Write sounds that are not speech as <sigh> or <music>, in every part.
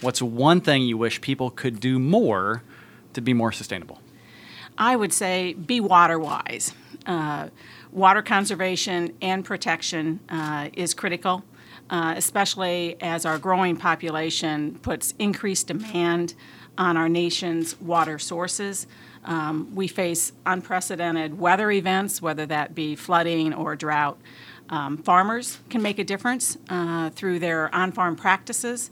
what's one thing you wish people could do more to be more sustainable? I would say be water wise. Uh, water conservation and protection uh, is critical, uh, especially as our growing population puts increased demand on our nation's water sources. Um, we face unprecedented weather events, whether that be flooding or drought. Um, farmers can make a difference uh, through their on farm practices.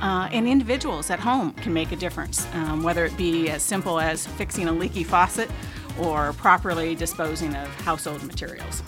Uh, and individuals at home can make a difference, um, whether it be as simple as fixing a leaky faucet or properly disposing of household materials.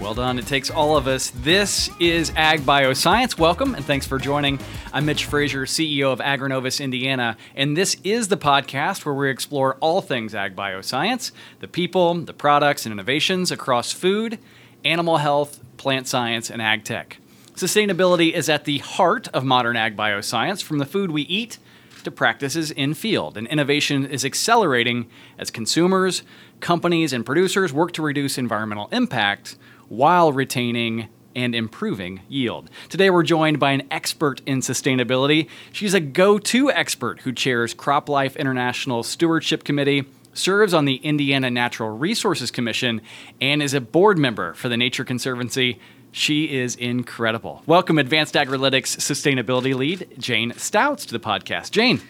Well done. It takes all of us. This is Ag Bioscience. Welcome and thanks for joining. I'm Mitch Frazier, CEO of Agrinovus Indiana, and this is the podcast where we explore all things Ag Bioscience the people, the products, and innovations across food, animal health, plant science, and ag tech. Sustainability is at the heart of modern ag bioscience, from the food we eat to practices in field. And innovation is accelerating as consumers, companies, and producers work to reduce environmental impact while retaining and improving yield. Today, we're joined by an expert in sustainability. She's a go to expert who chairs CropLife International Stewardship Committee, serves on the Indiana Natural Resources Commission, and is a board member for the Nature Conservancy. She is incredible. Welcome, Advanced Agrilytics Sustainability Lead, Jane Stautz, to the podcast. Jane,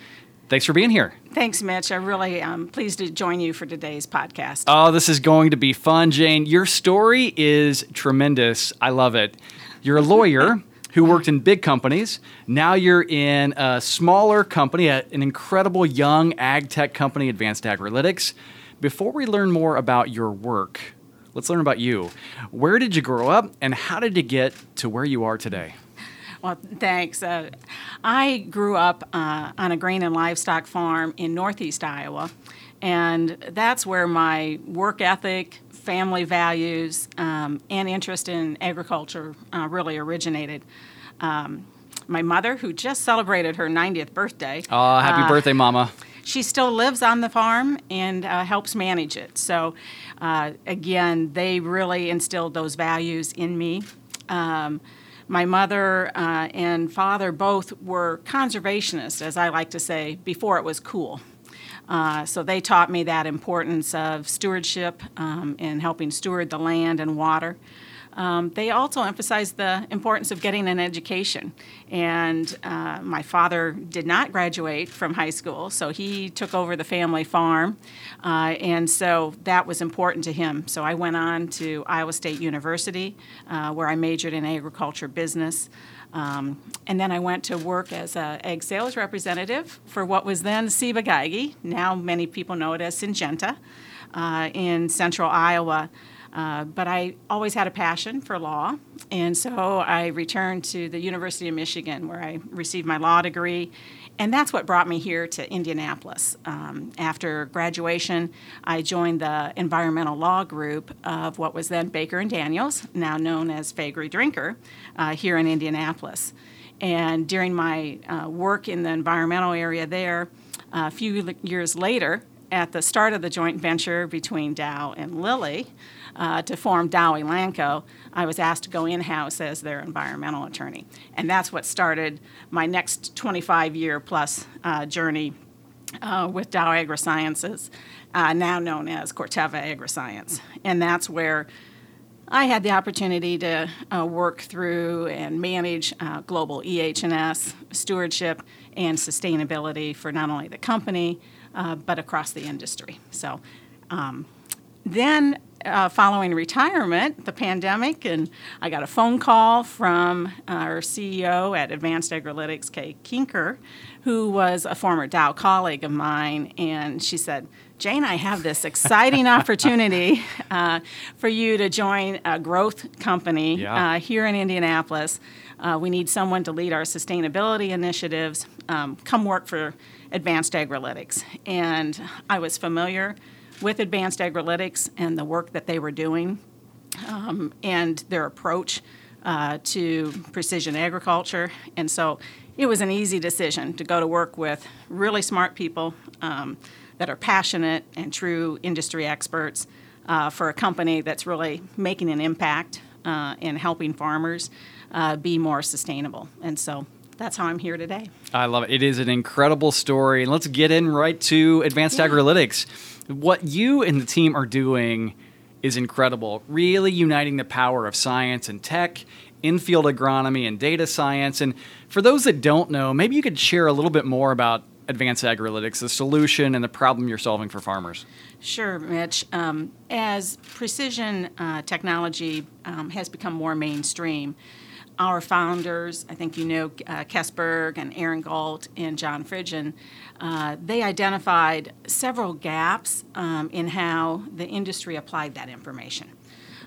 thanks for being here. Thanks, Mitch. I'm really um, pleased to join you for today's podcast. Oh, this is going to be fun, Jane. Your story is tremendous. I love it. You're a lawyer <laughs> who worked in big companies. Now you're in a smaller company, an incredible young ag tech company, Advanced Agrilytics. Before we learn more about your work, Let's learn about you. Where did you grow up, and how did you get to where you are today? Well, thanks. Uh, I grew up uh, on a grain and livestock farm in northeast Iowa, and that's where my work ethic, family values, um, and interest in agriculture uh, really originated. Um, my mother, who just celebrated her 90th birthday. Oh, happy uh, birthday, Mama she still lives on the farm and uh, helps manage it. So, uh, again, they really instilled those values in me. Um, my mother uh, and father both were conservationists, as I like to say, before it was cool. Uh, so they taught me that importance of stewardship um, and helping steward the land and water. Um, they also emphasized the importance of getting an education. And uh, my father did not graduate from high school, so he took over the family farm. Uh, and so that was important to him. So I went on to Iowa State University, uh, where I majored in agriculture business. Um, and then I went to work as an ag sales representative for what was then Ciba-Geigy. Now many people know it as Syngenta uh, in central Iowa. Uh, but I always had a passion for law, and so I returned to the University of Michigan where I received my law degree. And that's what brought me here to Indianapolis. Um, after graduation, I joined the environmental law group of what was then Baker and Daniels, now known as Faegre Drinker, uh, here in Indianapolis. And during my uh, work in the environmental area there, a few years later, at the start of the joint venture between Dow and Lilly, uh, to form Dow Elanco, I was asked to go in house as their environmental attorney. And that's what started my next 25 year plus uh, journey uh, with Dow AgroSciences, uh, now known as Corteva AgroScience. And that's where I had the opportunity to uh, work through and manage uh, global EH&S stewardship and sustainability for not only the company uh, but across the industry. So um, then uh, following retirement, the pandemic, and I got a phone call from our CEO at Advanced Agrilytics, Kay Kinker, who was a former Dow colleague of mine, and she said, Jane, I have this exciting <laughs> opportunity uh, for you to join a growth company yeah. uh, here in Indianapolis. Uh, we need someone to lead our sustainability initiatives. Um, come work for Advanced Agrilytics. And I was familiar with Advanced Agrilytics and the work that they were doing um, and their approach uh, to precision agriculture. And so it was an easy decision to go to work with really smart people um, that are passionate and true industry experts uh, for a company that's really making an impact uh, in helping farmers uh, be more sustainable. And so that's how I'm here today. I love it. It is an incredible story. And let's get in right to Advanced yeah. Agrilytics. What you and the team are doing is incredible, really uniting the power of science and tech, infield agronomy and data science. And for those that don't know, maybe you could share a little bit more about Advanced Agrilytics, the solution and the problem you're solving for farmers. Sure, Mitch. Um, as precision uh, technology um, has become more mainstream, our founders, I think you know uh, Kess Berg and Aaron Gault and John Fridgen, uh, they identified several gaps um, in how the industry applied that information.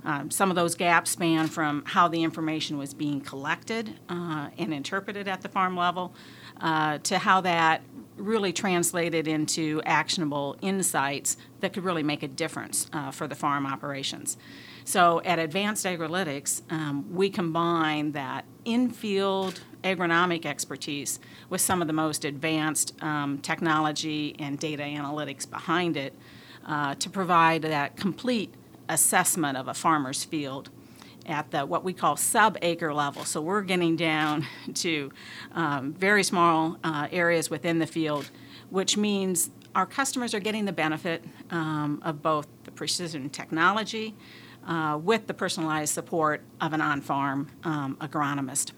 Um, some of those gaps span from how the information was being collected uh, and interpreted at the farm level uh, to how that really translated into actionable insights that could really make a difference uh, for the farm operations. So at Advanced Agrilytics, um, we combine that in-field agronomic expertise with some of the most advanced um, technology and data analytics behind it uh, to provide that complete assessment of a farmer's field at the what we call sub-acre level. So we're getting down <laughs> to um, very small uh, areas within the field, which means our customers are getting the benefit um, of both the precision technology uh, with the personalized support of an on farm um, agronomist.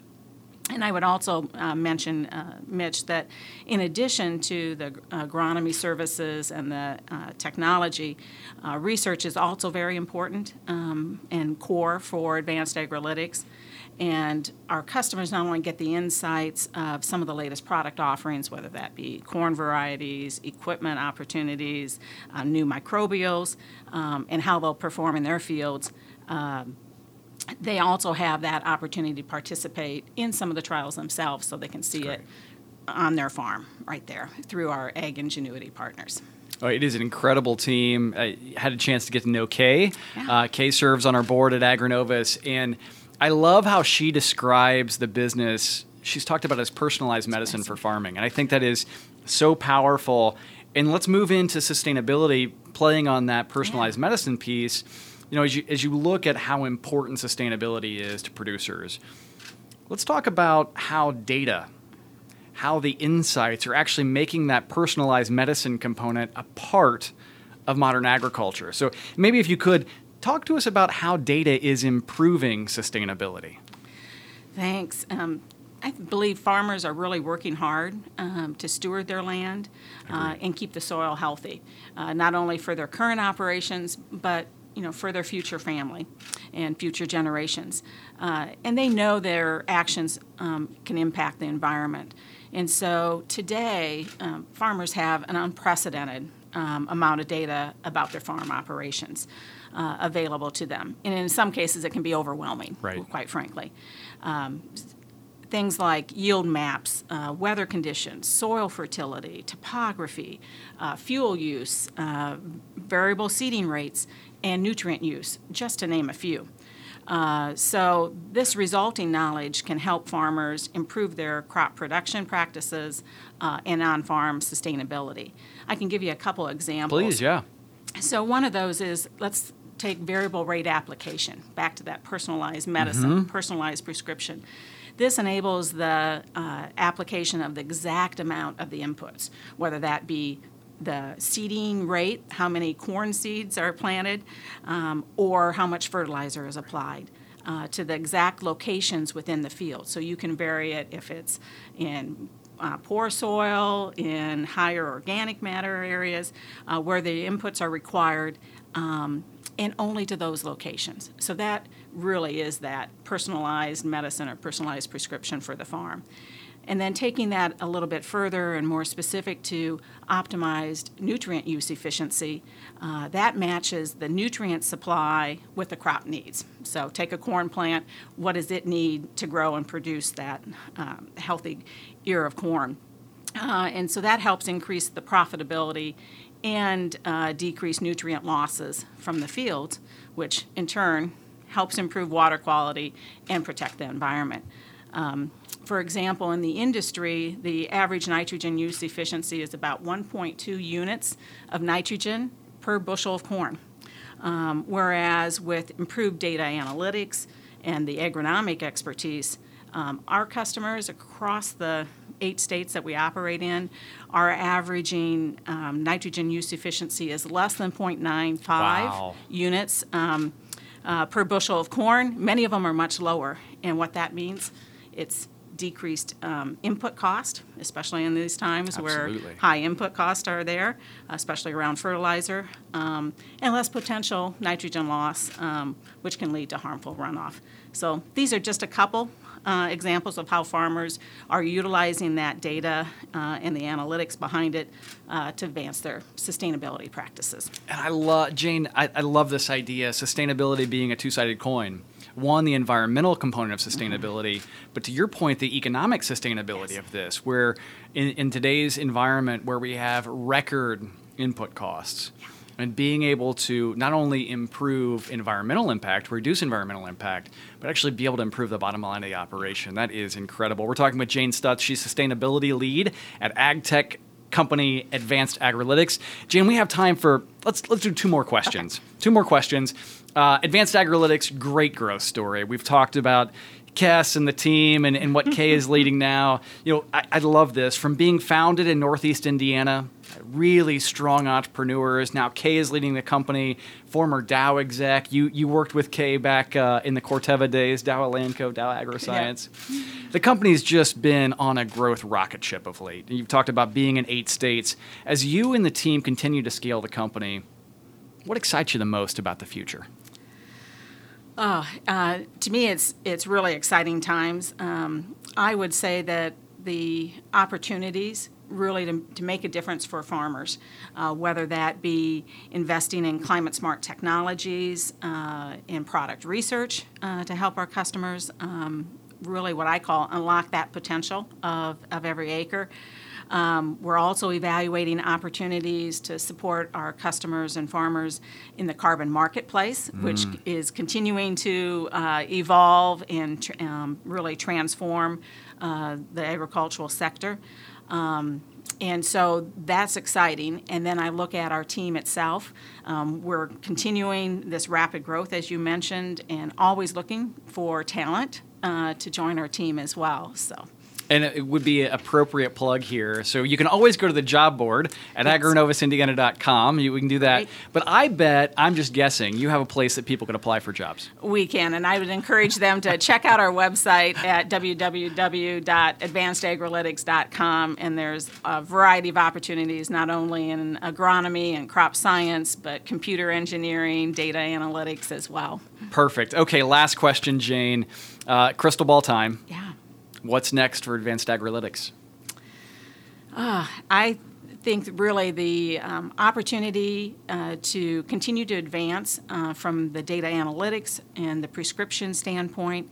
And I would also uh, mention, uh, Mitch, that in addition to the agronomy services and the uh, technology, uh, research is also very important um, and core for advanced agrilytics. And our customers not only get the insights of some of the latest product offerings, whether that be corn varieties, equipment opportunities, uh, new microbials, um, and how they'll perform in their fields. Um, they also have that opportunity to participate in some of the trials themselves so they can see it on their farm right there through our Ag Ingenuity partners. Oh, it is an incredible team. I had a chance to get to know Kay. Yeah. Uh, Kay serves on our board at Agrinovus, and I love how she describes the business. She's talked about as personalized medicine for farming, and I think that is so powerful. And let's move into sustainability, playing on that personalized yeah. medicine piece. You know, as you, as you look at how important sustainability is to producers, let's talk about how data, how the insights are actually making that personalized medicine component a part of modern agriculture. So maybe if you could talk to us about how data is improving sustainability. Thanks. Um, I believe farmers are really working hard um, to steward their land uh, and keep the soil healthy, uh, not only for their current operations, but you know, for their future family and future generations. Uh, and they know their actions um, can impact the environment. And so today, um, farmers have an unprecedented um, amount of data about their farm operations uh, available to them. And in some cases, it can be overwhelming, right. quite frankly. Um, things like yield maps, uh, weather conditions, soil fertility, topography, uh, fuel use, uh, variable seeding rates, and nutrient use, just to name a few. Uh, so, this resulting knowledge can help farmers improve their crop production practices uh, and on farm sustainability. I can give you a couple examples. Please, yeah. So, one of those is let's take variable rate application, back to that personalized medicine, mm-hmm. personalized prescription. This enables the uh, application of the exact amount of the inputs, whether that be the seeding rate, how many corn seeds are planted, um, or how much fertilizer is applied. Uh, to the exact locations within the field. So you can vary it if it's in uh, poor soil, in higher organic matter areas, uh, where the inputs are required, um, and only to those locations. So that really is that personalized medicine or personalized prescription for the farm. And then taking that a little bit further and more specific to optimized nutrient use efficiency, uh, that matches the nutrient supply with the crop needs. So take a corn plant, what does it need to grow and produce that um, healthy ear of corn? Uh, and so that helps increase the profitability and uh, decrease nutrient losses from the fields, which in turn helps improve water quality and protect the environment. Um, for example, in the industry, the average nitrogen use efficiency is about 1.2 units of nitrogen per bushel of corn. Um, whereas with improved data analytics and the agronomic expertise, Um, our customers across the eight states that we operate in are averaging um, nitrogen use efficiency is less than 0.95 Wow. units um, uh, per bushel of corn. Many of them are much lower, and what that means, it's decreased um, input cost, especially in these times Absolutely. where high input costs are there, especially around fertilizer, um, and less potential nitrogen loss, um, which can lead to harmful runoff. So these are just a couple uh, examples of how farmers are utilizing that data uh, and the analytics behind it uh, to advance their sustainability practices. And I love Jane. I, I love this idea: sustainability being a two-sided coin. One, the environmental component of sustainability, but to your point, the economic sustainability of this, where in, in today's environment where we have record input costs, and being able to not only improve environmental impact, reduce environmental impact, but actually be able to improve the bottom line of the operation. That is incredible. We're talking with Jane Stautz. She's sustainability lead at AgTech company Advanced Agrilytics. Jane, we have time for let's let's do two more questions. Two more questions. Uh, Advanced Agrilytics, great growth story. We've talked about Kess and the team and, and what <laughs> Kay is leading now. You know, I, I love this. From being founded in Northeast Indiana, really strong entrepreneurs. Now Kay is leading the company. Former Dow exec. You you worked with Kay back uh, in the Corteva days, Dow Elanco, Dow AgroScience. The company's just been on a growth rocket ship of late. You've talked about being in eight states. As you and the team continue to scale the company, what excites you the most about the future? Oh, uh, to me, it's it's really exciting times. Um, I would say that the opportunities really to, to make a difference for farmers, uh, whether that be investing in climate smart technologies, uh, in product research uh, to help our customers, um, really what I call unlock that potential of, of every acre. Um, we're also evaluating opportunities to support our customers and farmers in the carbon marketplace, which is continuing to uh, evolve and tr- um, really transform uh, the agricultural sector. Um, and so that's exciting. And then I look at our team itself. Um, we're continuing this rapid growth, as you mentioned, and always looking for talent uh, to join our team as well. So. And it would be an appropriate plug here. So you can always go to the job board at Yes. You we can do that. Right. But I bet, I'm just guessing, you have a place that people can apply for jobs. We can, and I would encourage them to check out our website at www.advancedagrilytics.com. And there's a variety of opportunities, not only in agronomy and crop science, but computer engineering, data analytics as well. Perfect. Okay, last question, Jane. Uh, crystal ball time. Yeah. What's next for Advanced Agrilytics? I think really the um, opportunity uh, to continue to advance uh, from the data analytics and the prescription standpoint,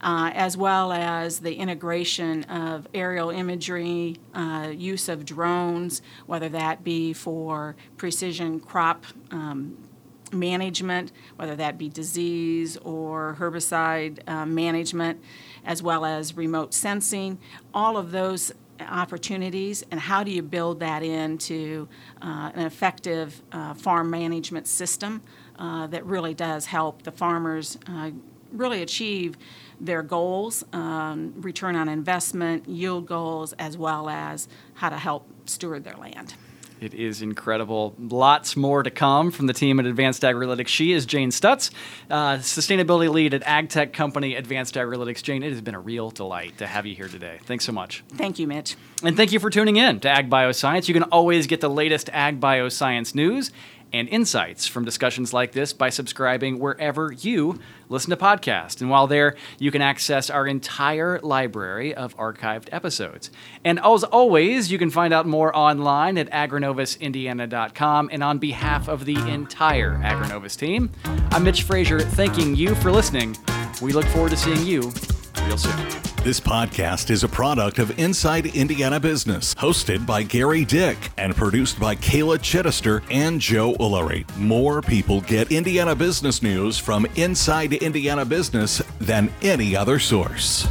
uh, as well as the integration of aerial imagery, uh, use of drones, whether that be for precision crop um, management, whether that be disease or herbicide uh, management, as well as remote sensing, all of those opportunities, and how do you build that into uh, an effective uh, farm management system uh, that really does help the farmers uh, really achieve their goals, um, return on investment, yield goals, as well as how to help steward their land. It is incredible. Lots more to come from the team at Advanced Agrilytics. She is Jane Stautz, uh, sustainability lead at AgTech company Advanced Agrilytics. Jane, it has been a real delight to have you here today. Thanks so much. Thank you, Mitch. And thank you for tuning in to Ag Bioscience. You can always get the latest Ag Bioscience news and insights from discussions like this by subscribing wherever you listen to podcasts. And while there, you can access our entire library of archived episodes. And as always, you can find out more online at agrinovusindiana.com. And on behalf of the entire Agrinovus team, I'm Mitch Frazier, thanking you for listening. We look forward to seeing you real soon. This podcast is a product of Inside Indiana Business, hosted by Gerry Dick and produced by Kayla Chittister and Joe Ullery. More people get Indiana business news from Inside Indiana Business than any other source.